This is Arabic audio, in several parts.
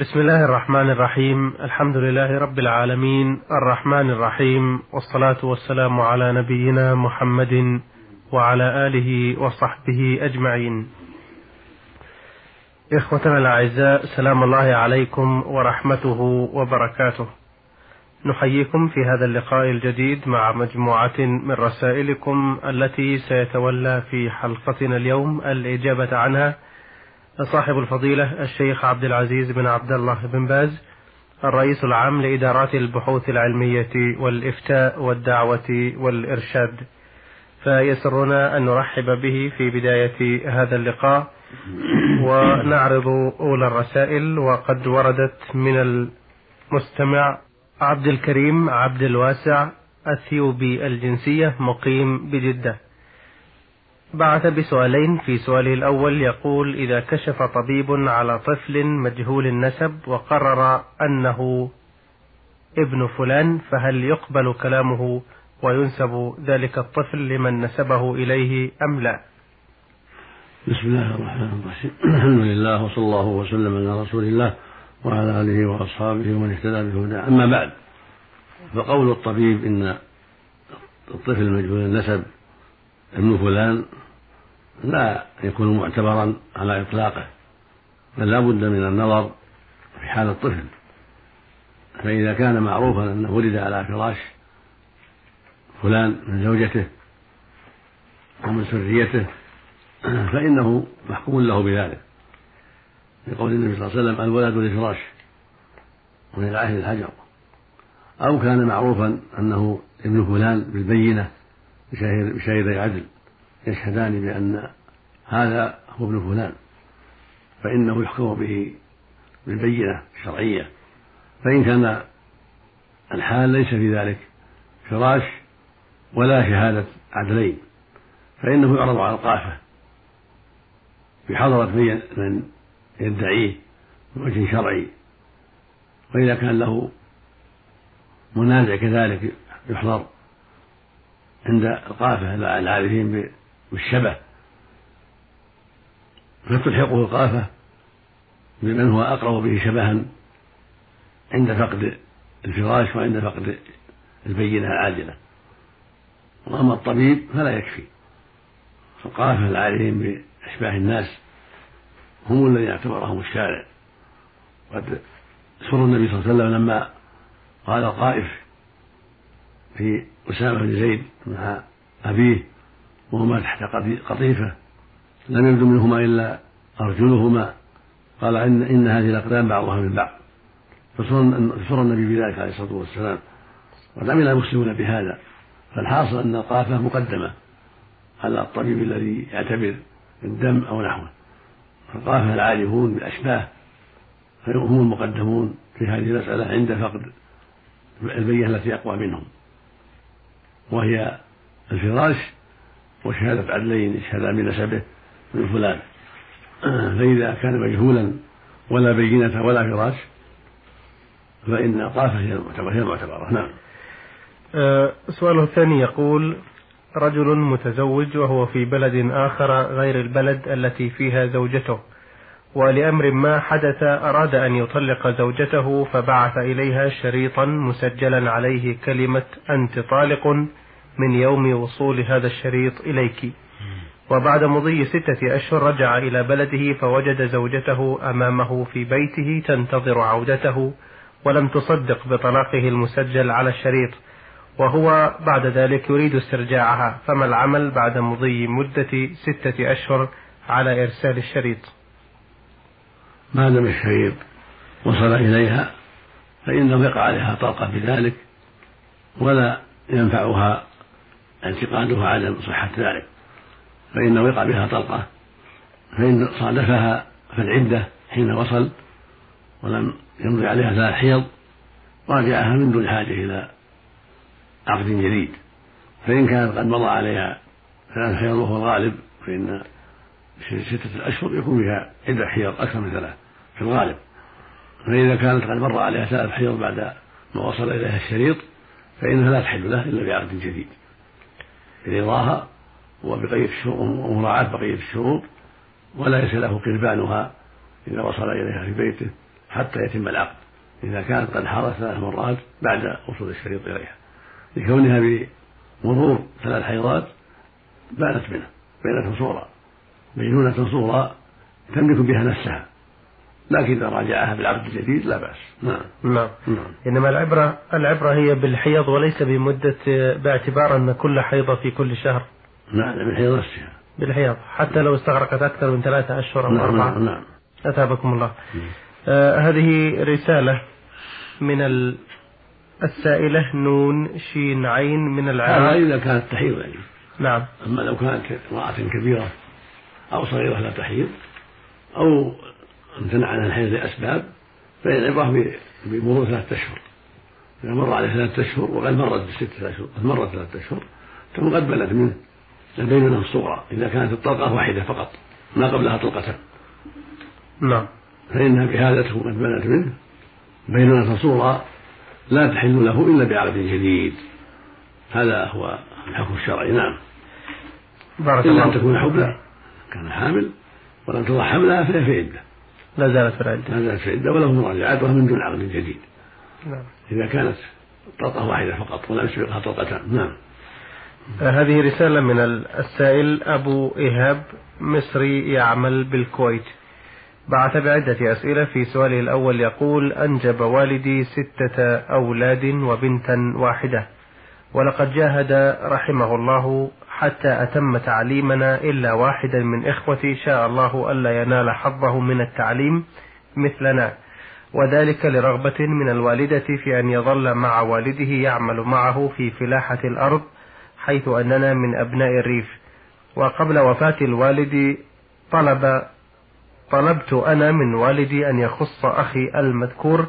بسم الله الرحمن الرحيم. الحمد لله رب العالمين. الرحمن الرحيم. والصلاة والسلام على نبينا محمد وعلى آله وصحبه أجمعين. إخوتنا الأعزاء سلام الله عليكم ورحمته وبركاته. نحييكم في هذا اللقاء الجديد مع مجموعة من رسائلكم التي سيتولى في حلقتنا اليوم الإجابة عنها صاحب الفضيلة الشيخ عبد العزيز بن عبد الله بن باز الرئيس العام لإدارات البحوث العلمية والإفتاء والدعوة والإرشاد. فيسرنا أن نرحب به في بداية هذا اللقاء ونعرض أولى الرسائل وقد وردت من المستمع عبد الكريم عبد الواسع الثيوبي الجنسية مقيم بجدة. بعث بسؤالين في سؤاله الأول يقول إذا كشف طبيب على طفل مجهول النسب وقرر أنه ابن فلان فهل يقبل كلامه وينسب ذلك الطفل لمن نسبه إليه أم لا؟ بسم الله الرحمن الرحيم. الحمد لله وصلى الله وسلم على رسول الله وعلى آله وأصحابه ومن اهتدى بهداه. أما بعد فقول الطبيب إن الطفل مجهول النسب ابن فلان لا يكون معتبرا على إطلاقه بل لا بد من النظر في حال الطفل. فإذا كان معروفا أنه ولد على فراش فلان من زوجته ومن سريته فإنه محكوم له بذلك. لقول النبي صلى الله عليه وسلم الولد لفراش وللعهد الحجر. أو كان معروفا أنه ابن فلان بالبينة بشهيدي عدل. يشهدان بأن هذا هو ابن فلان فإنه يحكم به بالبينة الشرعية. فإن كان الحال ليس في ذلك فراش ولا شهادة عدلين فإنه يعرض على القافة بحضرة من يدعيه بوجه شرعي. وإذا كان له منازع كذلك يحضر عند القافة العارفين بالشبه فتلحقه القافة بمن هو أقرب به شبها عند فقد الفراش وعند فقد البينة العاجلة. وأما الطبيب فلا يكفي. القافة العارفين بأشباه الناس هم الذين اعتبرهم الشارع. قد سر النبي صلى الله عليه وسلم لما قال الطائف في أسامة بن زيد مع أبيه وهما تحت قطيفة. لم يبدو منهما إلا أرجلهما. قال إن, إن هذه الأقدام بعضها من بعض. فسر النبي بذلك عليه الصلاة والسلام. وقد عمل المسلمون بهذا. فالحاصل أن القافة مقدمة على الطبيب الذي يعتبر الدم أو نحوه. فالقافة العارفون بالأشباه. هم المقدمون في هذه المسألة عند فقد البينة التي أقوى منهم. وهي الفراش وشهادة عدلين يشهدان بنسبه من فلان. فإذا كان مجهولا ولا بينة ولا فراش فإن القافة هي المعتبرة هي المعتبرة. نعم. أه سؤاله الثاني يقول رجل متزوج وهو في بلد آخر غير البلد التي فيها زوجته ولأمر ما حدث أراد أن يطلق زوجته فبعث إليها شريطا مسجلا عليه كلمة أنت طالق من يوم وصول هذا الشريط إليك. وبعد مضي ستة أشهر رجع إلى بلده فوجد زوجته أمامه في بيته تنتظر عودته ولم تصدق بطلاقه المسجل على الشريط وهو بعد ذلك يريد استرجاعها. فما العمل بعد مضي مدة ستة أشهر على إرسال الشريط؟ ما دام الشريط وصل إليها فإنه يقع عليها طلقة بذلك ولا ينفعها اعتقادها عدم صحة ذلك فإنه يقع بها طلقة فإن صادفها في العدة حين وصل ولم يمضي عليها ثلاث حيض راجعها من دون حاجة إلى عقد جديد فإن كانت قد مضى عليها ثلاث حيض وهو الغالب فإن ستة أشهر يكون فيها عدة حيض أكثر من ثلاث في الغالب فإذا كانت قد مر عليها ثلاث حيض بعد ما وصل إليها الشريط فإنها لا تحل له إلا بعقد جديد. برضاها وبقية الشروط ومراعاة بقية الشروط وليس له قربانها إذا وصل إليها في بيته حتى يتم العقد. إذا كانت قد حاضت ثلاث مرات بعد وصول الشريط إليها. لكونها بمرور ثلاث حيضات بانت منه بينة صورة بينونة صورة تملك بها نفسها. لكن إذا راجعها بالعقد الجديد لا بأس. نعم. نعم, نعم. إنما العبرة العبرة هي بالحيض وليس بمدة باعتبار أن كل حيضة في كل شهر. نعم بالحيض نفسها. بالحيض. حتى لو استغرقت أكثر من ثلاثة أشهر أو نعم أربعة. نعم, نعم. أثابكم الله. نعم. آه هذه رسالة من السائلة نون شين عين من العام هذا إذا كانت تحيض يعني. نعم. أما لو كانت امرأة كبيرة أو صغيرة لا تحيض. أو امتنع عن الحيض لأسباب فإن العبرة بمرور ثلاثة أشهر. إذا مر عليه ثلاثة أشهر وقد مرت بستة أشهر قد مرت ثلاثة أشهر ثم قد بلت منه. البينونة الصغرى إذا كانت الطلقة واحدة فقط ما قبلها طلقتان نعم. فإنها بهذا تكون قد بلت منه. بينونة صغرى لا تحل له إلا بعقد جديد. هذا هو الحكم الشرعي. نعم. بارك إلا أن تكون حبلى كان حامل ولم تضع حملها فهي في عدة. لا زالت في العدة. لا زالت في العدة وله مراجعتها من دون عقد جديد. نعم. إذا كانت طلقة واحدة فقط ولم يسبقها طلقتان. نعم. هذه رسالة من السائل أبو إيهاب مصري يعمل بالكويت. بعث بعدة أسئلة في سؤاله الأول يقول أنجب والدي ستة أولاد وبنتا واحدة. ولقد جاهد رحمه الله حتى أتم تعليمنا إلا واحدا من إخوتي شاء الله ألا ينال حظه من التعليم مثلنا. وذلك لرغبة من الوالدة في أن يظل مع والده يعمل معه في فلاحة الأرض حيث أننا من أبناء الريف. وقبل وفاة الوالد طلب طلبت أنا من والدي أن يخص أخي المذكور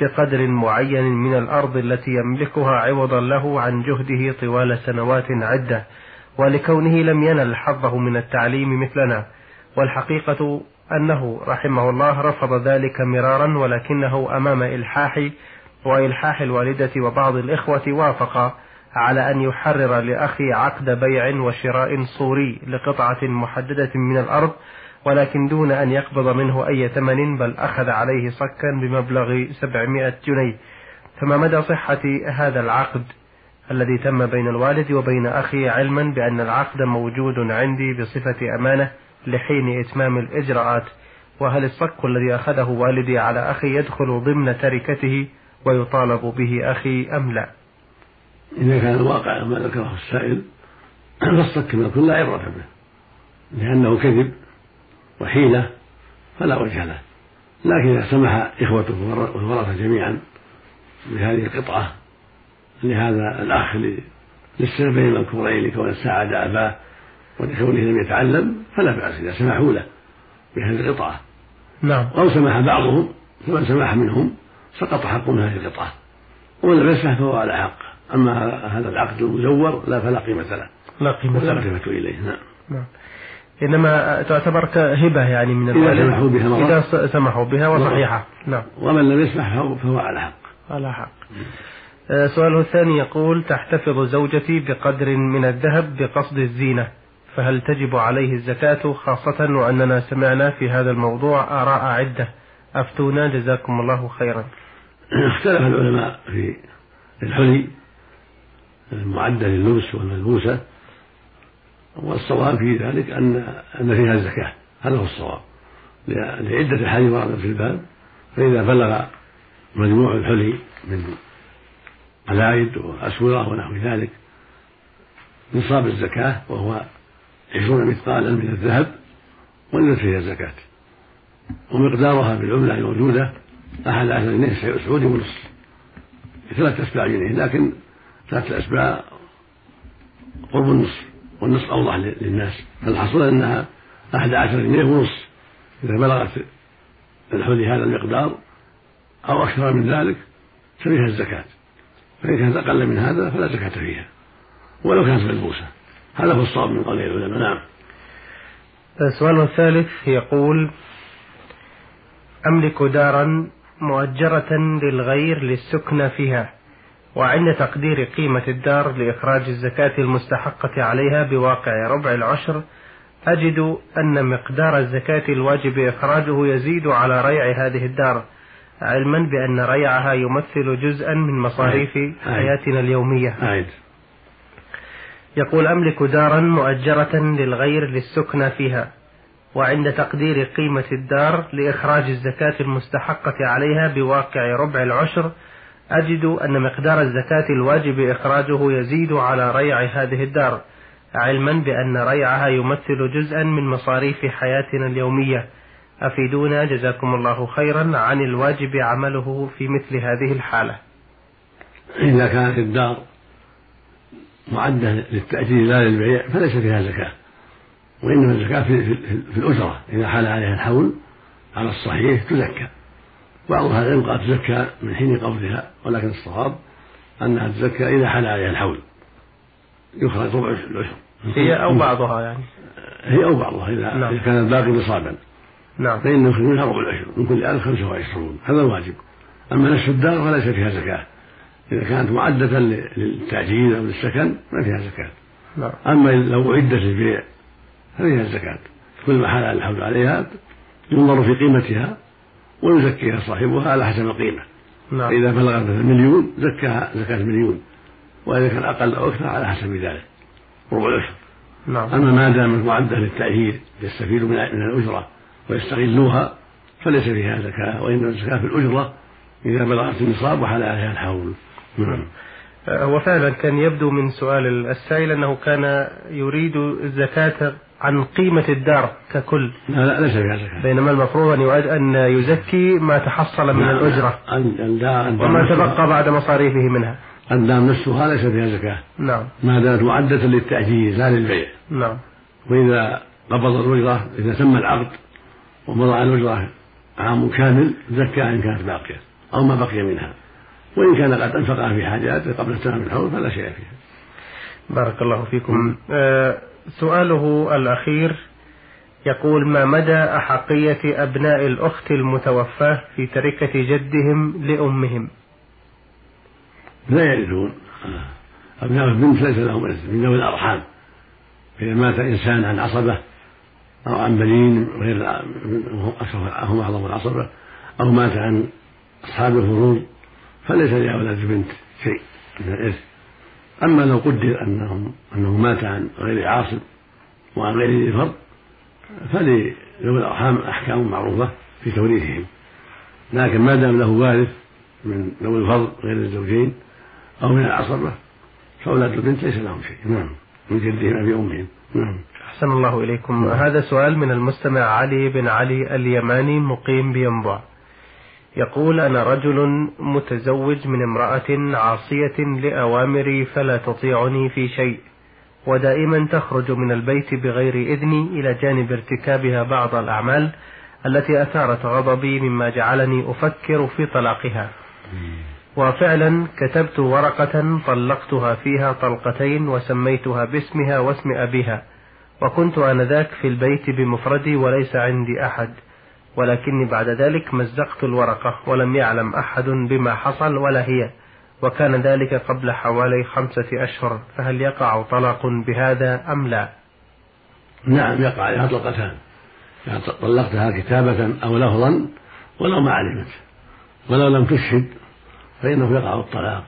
بقدر معين من الأرض التي يملكها عوضا له عن جهده طوال سنوات عدة. ولكونه لم ينل حظه من التعليم مثلنا والحقيقة أنه رحمه الله رفض ذلك مرارا ولكنه أمام إلحاح وإلحاح الوالدة وبعض الإخوة وافق على أن يحرر لأخي عقد بيع وشراء صوري لقطعة محددة من الأرض ولكن دون أن يقبض منه أي ثمن بل أخذ عليه صكا بمبلغ سبعمائة جنيه. فما مدى صحة هذا العقد؟ الذي تم بين الوالد وبين أخي علما بأن العقد موجود عندي بصفة أمانة لحين إتمام الإجراءات. وهل الصك الذي أخذه والدي على أخي يدخل ضمن تركته ويطالب به أخي أم لا؟ إذا كان الواقع ما ذكره السائل فالصك من لا عبرة به لأنه كذب وحيلة فلا وجه له. لكن إذا سمح إخوته والورثة جميعا بهذه القطعة لهذا الأخ للسببين المذكورين لكون ساعد أباه ولكونه لم يتعلم فلا بأس إذا سمحوا له بهذه القطعة. نعم. أو سمح بعضهم فمن سمح منهم سقط حق من هذه القطعة. ومن لم يسمح فهو على حق. أما هذا العقد المزور لا فلا قيمة له. لا قيمة له. لا قيمة إليه نعم. نعم. إنما تعتبر كهبة يعني من الوالد. إذا سمحوا بها مرة. إذا سمحوا بها وصحيحة. نعم. ومن لم يسمح فهو على حق. على حق. آه، سؤاله الثاني يقول تحتفظ زوجتي بقدر من الذهب بقصد الزينة فهل تجب عليه الزكاة خاصة وأننا سمعنا في هذا الموضوع آراء عدة؟ أفتونا جزاكم الله خيرا. اختلف العلماء في الحلي المعدة لللبس والملبوسة والصواب في ذلك أن أن فيها الزكاة. هذا هو الصواب. لعدة أحاديث وردت في الباب فإذا بلغ مجموع الحلي من قلائد وأسورة ونحو ذلك نصاب الزكاة وهو عشرون مثقالا من الذهب ولدت فيها الزكاة. ومقدارها بالعملة الموجودة أحد عشر جنيه سعودي ونصف. ثلاثة أسباع جنيه لكن ثلاثة أسباع قرب النصف والنصف أوضح للناس. فالحصول أنها أحد عشر جنيه ونصف. إذا بلغت الحلي هذا المقدار أو أكثر من ذلك ففيها الزكاة. فإن كانت أقل من هذا فلا زكاة فيها ولو كانت ملبوسة. هذا هو الصواب من قول العلماء. نعم. السؤال الثالث يقول أملك دارا مؤجرة للغير للسكن فيها وعند تقدير قيمة الدار لإخراج الزكاة المستحقة عليها بواقع ربع العشر أجد أن مقدار الزكاة الواجب إخراجه يزيد على ريع هذه الدار. علما بأن ريعها يمثل جزءا من مصاريف. حياتنا اليومية. أعد يقول أملك دارا مؤجرة للغير للسكنى فيها وعند تقدير قيمة الدار لإخراج الزكاة المستحقة عليها بواقع ربع العشر أجد أن مقدار الزكاة الواجب إخراجه يزيد على ريع هذه الدار علما بأن ريعها يمثل جزءا من مصاريف حياتنا اليومية. أفيدونا جزاكم الله خيرا عن الواجب عمله في مثل هذه الحالة. إذا كانت الدار معدة للتأجير لا للبيع فليس فيها زكاة وإنما الزكاة في, في, في الأجرة. إذا حال عليها الحول على الصحيح تزكى. بعض أهل العلم قال تزكى من حين قبضها ولكن الصواب أنها تزكى إذا حال عليها الحول. يخرج ربع العشر. هي أو بعضها يعني. هي أو بعضها إذا, نعم. كان الباقي نصابا. نعم. يخرج منها ربع العشر من كل ألف خمسة وعشرون. هذا الواجب. أما نفس الدار فليس فيها زكاة. إذا كانت معدة للتعجيل أو للسكن ما فيها زكاة. نعم. أما لو أعدت للبيع ففيها الزكاة كل ما حال الحول عليها ينظر في قيمتها ويزكيها صاحبها على حسب القيمة. نعم. فإذا بلغت مثلا مليون زكاها زكاة مليون. وإذا كان أقل أو أكثر على حسب ذلك. ربع العشر. نعم. أما ما دامت معدة للتأهيل يستفيد من الأجرة. ويستغلوها فليس فيها زكاة وإنما الزكاة في الأجرة إذا بلغت النصاب وحال عليها الحول. نعم. هو فعلا كان يبدو من سؤال السائل أنه كان يريد الزكاة عن قيمة الدار ككل. لا لا ليس فيها زكاة. بينما المفروض أن أن يزكي ما تحصل من. الأجرة. الدار وما تبقى بعد مصاريفه منها. الدار نفسها ليس فيها زكاة. نعم. ما دامت معدة للتأجير لا للبيع. نعم. وإذا قبض الأجرة إذا تم العقد ومضى على الأجرة عام كامل زكى إن كانت باقية أو ما بقي منها. وإن كان قد أنفقها في حاجاته قبل تمام الحول فلا شيء فيها. بارك الله فيكم. آه سؤاله الأخير يقول ما مدى أحقية أبناء الأخت المتوفاة في تركة جدهم لأمهم؟ لا يرثون. أبناء البنت ليس لهم إرث من ذوي الأرحام. إذا مات إنسان عن عصبة أو عن بنين غير هم أعظم العصبة أو مات عن أصحاب الفروض فليس لأولاد البنت شيء من الإرث. أما لو قدر أنهم أنه مات عن غير عاصب وعن غير ذي فرض فلذوي الأرحام أحكام معروفة في توريثهم لكن ما دام له وارث من ذوي الفضل غير الزوجين أو من العصبة فأولاد البنت ليس لهم شيء. نعم. من جدهم أبي أمهم. نعم. أحسن الله إليكم. هذا سؤال من المستمع علي بن علي اليماني مقيم بينبع. يقول أنا رجل متزوج من امرأة عاصية لأوامري فلا تطيعني في شيء ودائما تخرج من البيت بغير إذني إلى جانب ارتكابها بعض الأعمال التي أثارت غضبي مما جعلني أفكر في طلاقها. وفعلا كتبت ورقة طلقتها فيها طلقتين وسميتها باسمها واسم أبيها. وكنت آنذاك في البيت بمفردي وليس عندي أحد ولكني بعد ذلك مزقت الورقة ولم يعلم أحد بما حصل ولا هي وكان ذلك قبل حوالي خمسة أشهر فهل يقع طلاق بهذا أم لا؟ نعم يقع عليها طلقتان طلقتها كتابة أو لفظا ولو ما علمت ولو لم تشهد فإنه يقع الطلاق.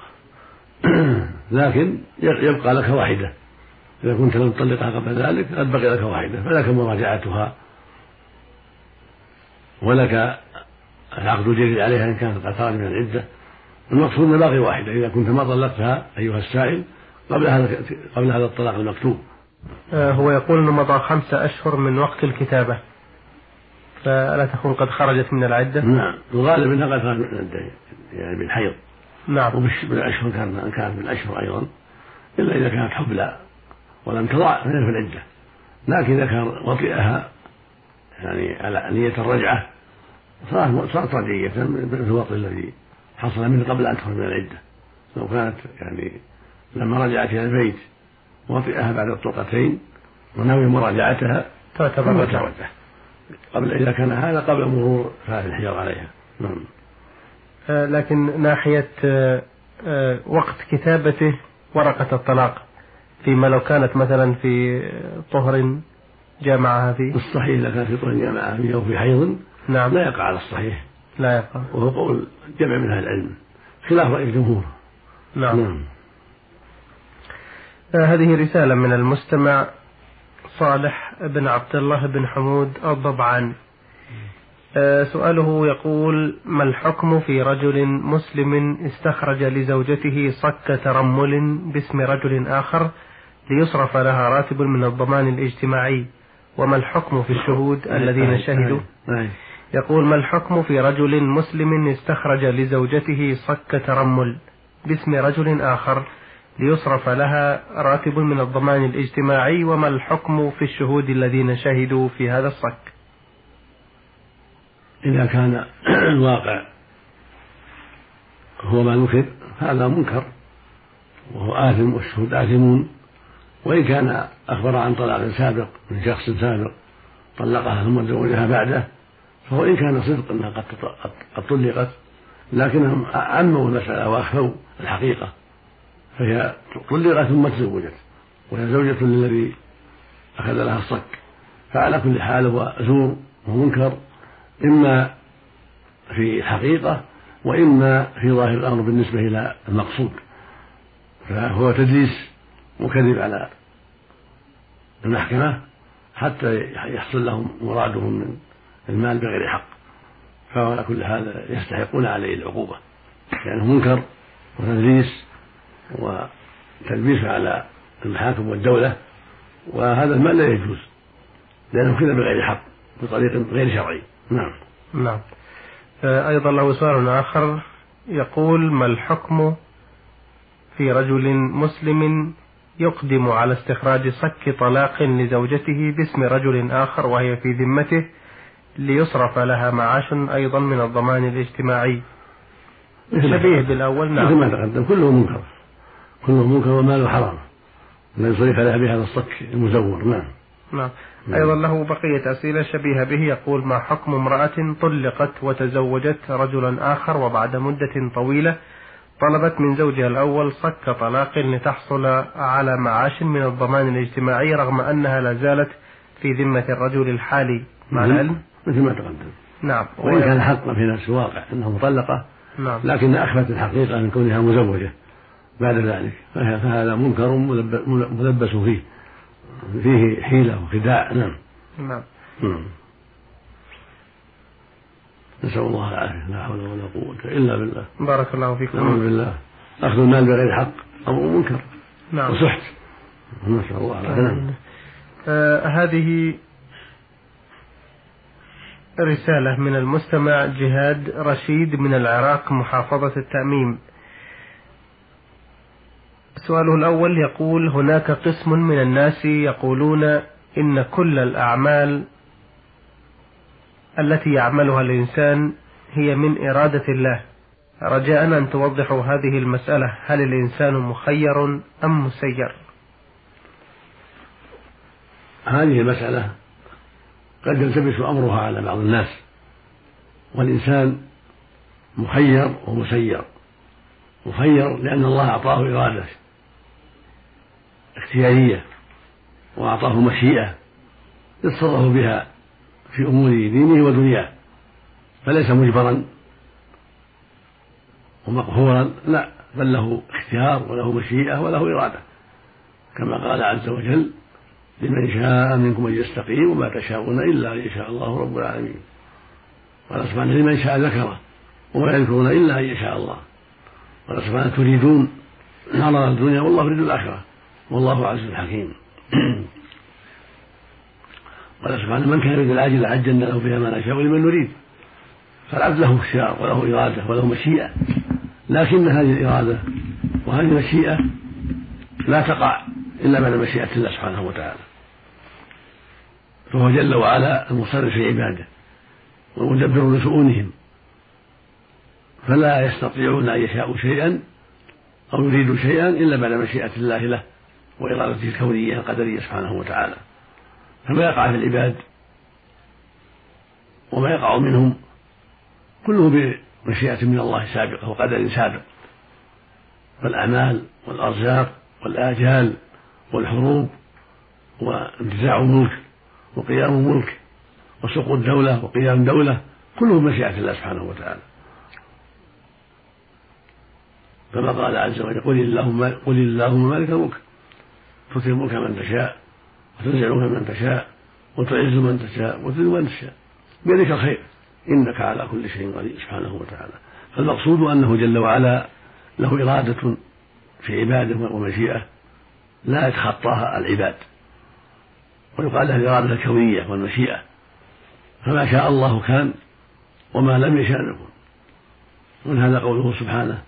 لكن يبقى لك واحدة. إذا كنت لم تطلقها قبل ذلك قد بقي لك واحدة فلك مراجعتها. ولك العقد الجديد عليها إن كانت قد خرج من العدة. المقصود أن باقي واحدة إذا كنت ما طلقتها أيها السائل قبل هذا قبل هذا الطلاق المكتوب. آه هو يقول أنه مضى خمسة أشهر من وقت الكتابة. فلا تكون قد خرجت من العدة؟ نعم. الغالب أنها قد خرجت من العدة يعني بالحيض. نعم. وبالأشهر كان كانت بالأشهر أيضا إلا إذا كانت حبلى. ولم تضع فهي في العدة. لكن إذا كان وطئها يعني على نية الرجعة صارت صارت رجعية مثل الوطئ الذي حصل منه قبل أن تخرج من العدة. لو كانت يعني لما رجعت إلى البيت وطئها بعد الطلقتين ونوي مراجعتها تعتبر رجعة قبل إذا كان هذا قبل مرور ثلاث الحجر عليها. نعم. آه لكن ناحية آه آه وقت كتابته ورقة الطلاق. فيما لو كانت مثلا في طهر جامعها فيه الصحيح إذا كانت في طهر جامعها فيه أو في حيض نعم. لا يقع على الصحيح. لا يقع. وهو قول جمع من أهل العلم خلاف رأي الجمهور. نعم, نعم. آه هذه رسالة من المستمع صالح بن عبد الله بن حمود الضبعان. آه سؤاله يقول ما الحكم في رجل مسلم استخرج لزوجته صك ترمل باسم رجل آخر ليصرف لها راتب من الضمان الاجتماعي. وما الحكم في الشهود الذين شهدوا؟ يقول ما الحكم في رجل مسلم استخرج لزوجته صك ترمل؟ باسم رجل آخر ليصرف لها راتب من الضمان الاجتماعي. وما الحكم في الشهود الذين شهدوا في هذا الصك؟ إذا كان الواقع هو ما ذكر هذا منكر. وهو آثم والشهود آثمون. وإن كان أخبر عن طلاق سابق من شخص سابق طلقها ثم تزوجها بعده فهو إن كان صدق أنها قد طلقت لكنهم عموا المسألة وأخفوا الحقيقة فهي طلقت ثم تزوجت وهي زوجة للذي أخذ لها الصك. فعلى كل حال هو زور ومنكر إما في الحقيقة وإما في ظاهر الأمر بالنسبة إلى المقصود. فهو تدليس وكذب على المحكمة حتى يحصل لهم مرادهم من المال بغير حق. فهو على كل هذا يستحقون عليه العقوبة. لأنه يعني منكر وتدليس وتلبيس على المحاكم والدولة وهذا المال لا يجوز لأنه كذا بغير حق بطريق غير شرعي. نعم. نعم. آه، أيضا له سؤال آخر يقول ما الحكم في رجل مسلم يقدم على استخراج صك طلاق لزوجته باسم رجل آخر وهي في ذمته ليصرف لها معاش أيضا من الضمان الاجتماعي. شبيه بالأول نعم. مثل ما تقدم. كله منكر. كله منكر وماله حرام لا يصرف لها بهذا الصك المزور. نعم. نعم. أيضا له بقية أسئلة شبيهة به. يقول ما حكم امرأة طلقت وتزوجت رجلا آخر وبعد مدة طويلة طلبت من زوجها الأول صك طلاق لتحصل على معاش من الضمان الاجتماعي رغم أنها لا زالت في ذمة الرجل الحالي. مع العلم؟ مثل ما تقدم. نعم. وإن كان حقا في نفس الواقع أنها مطلقة نعم. لكن أخفت الحقيقة من كونها مزوجة بعد ذلك. فهذا منكر ملبس فيه فيه حيلة وخداع. نعم. نعم, نعم. نسأل الله العافية. لا حول ولا قوة إلا بالله. بارك الله فيكم. نعوذ بالله. أخذ المال بغير حق أمر منكر. نعم. وسحت نسأل الله العافية. نعم. آه هذه رسالة من المستمع جهاد رشيد من العراق محافظة التأميم. سؤاله الأول يقول هناك قسم من الناس يقولون إن كل الأعمال التي يعملها الإنسان هي من إرادة الله. رجاء أن توضحوا هذه المسألة. هل الإنسان مخير أم مسير؟ هذه المسألة قد يلتبس أمرها على بعض الناس. والإنسان مخير ومسير. مخير لأن الله أعطاه إرادة اختيارية وأعطاه مشيئة يتصرف بها في أمور دينه ودنياه فليس مجبرا ومقهورا لا بل له اختيار وله مشيئة وله إرادة كما قال عز وجل لمن شاء منكم أن يستقيم وما تشاءون إلا أن يشاء الله رب العالمين قال سبحانه لمن شاء ذكره وما يذكرون إلا أن يشاء الله قال سبحانه تريدون نار الدنيا والله يريد الآخرة والله عزيز حكيم قال سبحانه من كان يريد العاجل عجلنا له فيها ما نشاء ولمن نريد. فالعبد له اختيار وله إرادة وله مشيئة لكن هذه الإرادة وهذه المشيئة لا تقع إلا بعد مشيئة الله سبحانه وتعالى. فهو جل وعلا المصرف في عباده والمدبر لشؤونهم. فلا يستطيعون أن يشاءوا شيئا أو يريدوا شيئا إلا بعد مشيئة الله له وإرادته الكونية القدرية سبحانه وتعالى. فما يقع في العباد وما يقع منهم كله بمشيئة من الله سابقة وقدر سابق. فالأعمال والأرزاق والآجال والحروب وانتزاع الملك وقيام ملك وسقوط دولة وقيام دولة كله مشيئة الله سبحانه وتعالى. كما قال عز وجل قل اللهم قل اللهم مالك الملك تؤتي الملك من تشاء وتنزع من تشاء وتعز من تشاء وتذل من تشاء. بيدك الخير. إنك على كل شيء قدير سبحانه وتعالى. فالمقصود أنه جل وعلا له إرادة في عباده ومشيئة لا يتخطاها العباد. ويقال له الإرادة الكونية والمشيئة. فما شاء الله كان وما لم يشاء يكون ومن هذا قوله سبحانه؟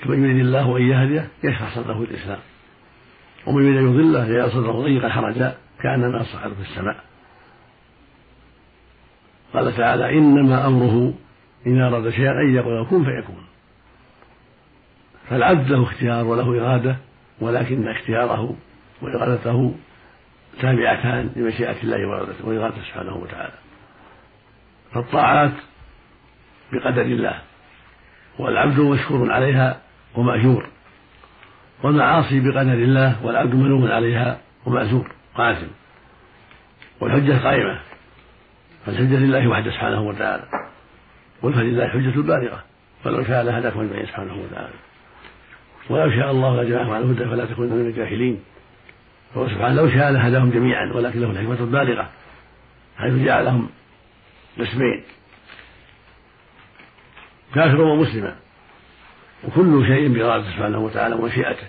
فمن يريد الله أن يهديه يشرح صدره الإسلام. ومن يريد أن يضله يجعل صدره ضيقا حرجا كانما صعد في السماء. قال تعالى إنما أمره إن أراد شيئا أن يقول كن فيكون. فالعبد له اختيار وله إرادة ولكن اختياره وإرادته تابعتان لمشيئة الله وإرادته سبحانه وتعالى. فالطاعات بقدر الله والعبد مشكور عليها ومأجور والمعاصي بقدر الله والعبد ملوم عليها ومأزور قاسم. والحجة قائمة. فالحجة لله وحده سبحانه وتعالى. قل فلله حجة بالغة ولو شاء لهداكم أجمعين سبحانه وتعالى. ولو شاء الله لجمعكم على الهدى فلا تكونوا من الجاهلين. فهو سبحانه لو شاء لهداهم جميعا ولكن له الحكمة البالغة. حيث جعلهم قسمين كافرا ومسلما. وكل شيء بإرادته سبحانه وتعالى ومشيئته.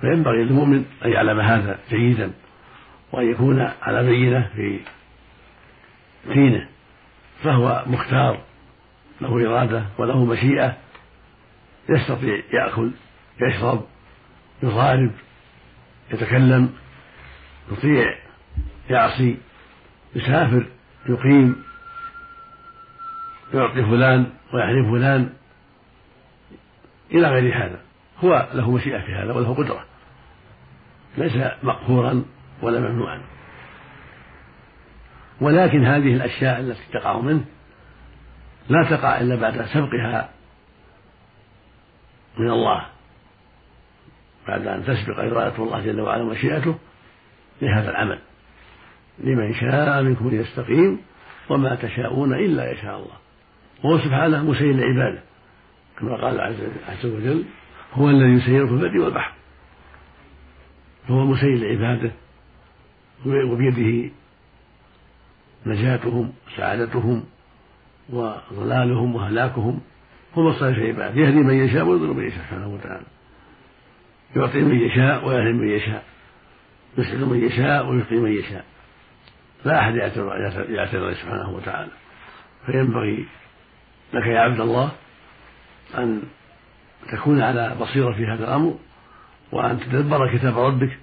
فينبغي للمؤمن أن يعلم هذا جيدا وأن يكون على بينة في دينه فهو مختار له إرادة وله مشيئة يستطيع يأكل يشرب يضارب يتكلم يطيع يعصي يسافر يقيم يعطي فلان ويحرم فلان إلى غير هذا. هو له مشيئة في هذا وله قدرة. ليس مقهورا ولا ممنوعا. ولكن هذه الأشياء التي تقع منه لا تقع إلا بعد سبقها من الله. بعد أن تسبق إرادة الله جل وعلا ومشيئته لهذا العمل. لمن شاء منكم يستقيم وما تشاءون إلا يشاء الله. وهو سبحانه مسير لعباده كما قال عز وجل هو الذي يسير في البر والبحر. فهو مسير لعباده وبيده نجاتهم وسعادتهم وضلالهم وهلاكهم. هو مصالح عباده يهدي من يشاء ويضل من يشاء سبحانه وتعالى. يعطي من يشاء ويهدي من يشاء. يسعد من يشاء ويعطي من يشاء. لا أحد يعتذر سبحانه وتعالى. فينبغي لك يا عبد الله أن تكون على بصيرة في هذا الأمر وأن تدبر كتاب ربك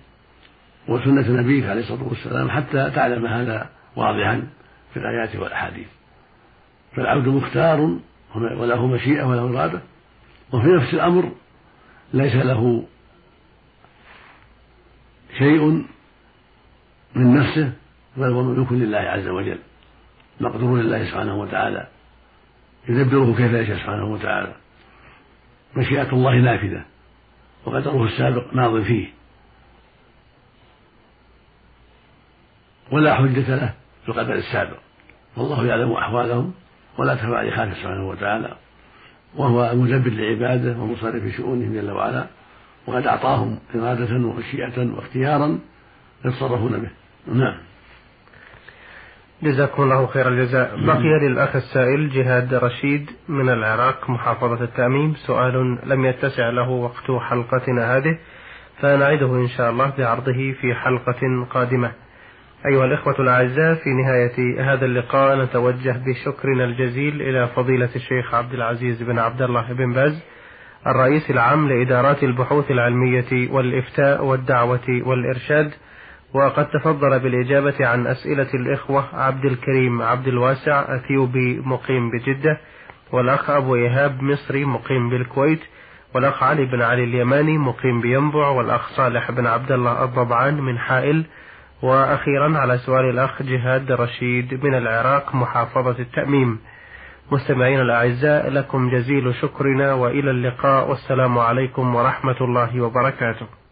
وسنة نبيك عليه الصلاة والسلام حتى تعلم هذا واضحا في الآيات والأحاديث. فالعبد مختار وله مشيئة وله إرادة وفي نفس الأمر ليس له شيء من نفسه بل هو مملوك لله عز وجل مقدور لله سبحانه وتعالى يدبره كيف يشاء سبحانه وتعالى. مشيئة الله نافذة. وقدره السابق ماض فيه. ولا حجة له في القدر السابق. والله يعلم أحوالهم ولا تخفى عليه سبحانه وتعالى. وهو المدبر لعباده ومصرف في شؤونهم جل وعلا. وقد أعطاهم إرادة ومشيئة واختيارا يتصرفون به. نعم. جزاكم الله خير الجزاء. بقي للأخ السائل جهاد رشيد من العراق محافظة التأميم. سؤال لم يتسع له وقت حلقتنا هذه فنعيده إن شاء الله بعرضه في حلقة قادمة. أيها الإخوة الأعزاء في نهاية هذا اللقاء نتوجه بشكرنا الجزيل إلى فضيلة الشيخ عبد العزيز بن عبد الله بن باز الرئيس العام لإدارات البحوث العلمية والإفتاء والدعوة والإرشاد وقد تفضل بالإجابة عن أسئلة الإخوة عبد الكريم عبد الواسع أثيوبي مقيم بجدة والأخ أبو إيهاب مصري مقيم بالكويت والأخ علي بن علي اليماني مقيم بينبع والأخ صالح بن عبد الله الضبعان من حائل. وأخيرا على سؤال الأخ جهاد رشيد من العراق محافظة التأميم. مستمعين الأعزاء لكم جزيل شكرنا وإلى اللقاء والسلام عليكم ورحمة الله وبركاته.